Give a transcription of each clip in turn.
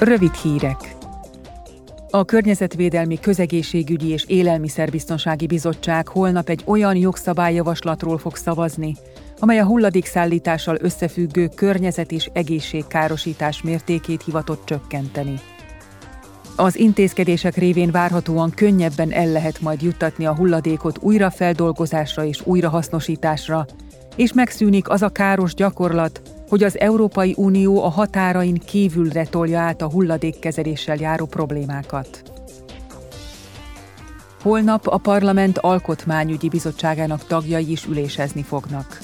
Rövid hírek. A Környezetvédelmi Közegészségügyi és Élelmiszerbiztonsági Bizottság holnap egy olyan jogszabályjavaslatról fog szavazni, amely a hulladékszállítással összefüggő környezet és egészségkárosítás mértékét hivatott csökkenteni. Az intézkedések révén várhatóan könnyebben el lehet majd juttatni a hulladékot újrafeldolgozásra és újrahasznosításra, és megszűnik az a káros gyakorlat, hogy az Európai Unió a határain kívülre tolja át a hulladékkezeléssel járó problémákat. Holnap a Parlament Alkotmányügyi Bizottságának tagjai is ülésezni fognak.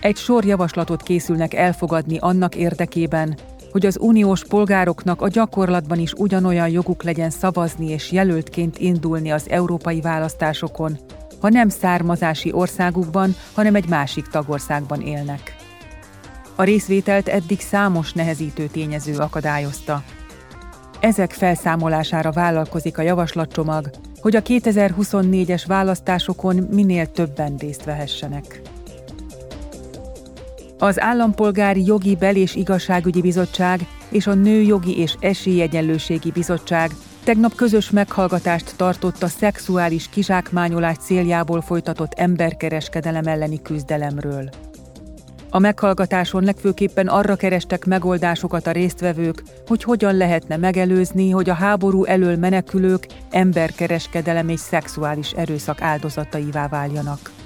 Egy sor javaslatot készülnek elfogadni annak érdekében, hogy az uniós polgároknak a gyakorlatban is ugyanolyan joguk legyen szavazni és jelöltként indulni az európai választásokon, ha nem származási országukban, hanem egy másik tagországban élnek. A részvételt eddig számos nehezítő tényező akadályozta. Ezek felszámolására vállalkozik a javaslatcsomag, hogy a 2024-es választásokon minél többen részt vehessenek. Az Állampolgári Jogi Bel- és Igazságügyi Bizottság és a Nőjogi és Esélyegyenlőségi Bizottság tegnap közös meghallgatást tartott a szexuális kizsákmányolás céljából folytatott emberkereskedelem elleni küzdelemről. A meghallgatáson legfőképpen arra kerestek megoldásokat a résztvevők, hogy hogyan lehetne megelőzni, hogy a háború elől menekülők emberkereskedelem és szexuális erőszak áldozataivá váljanak.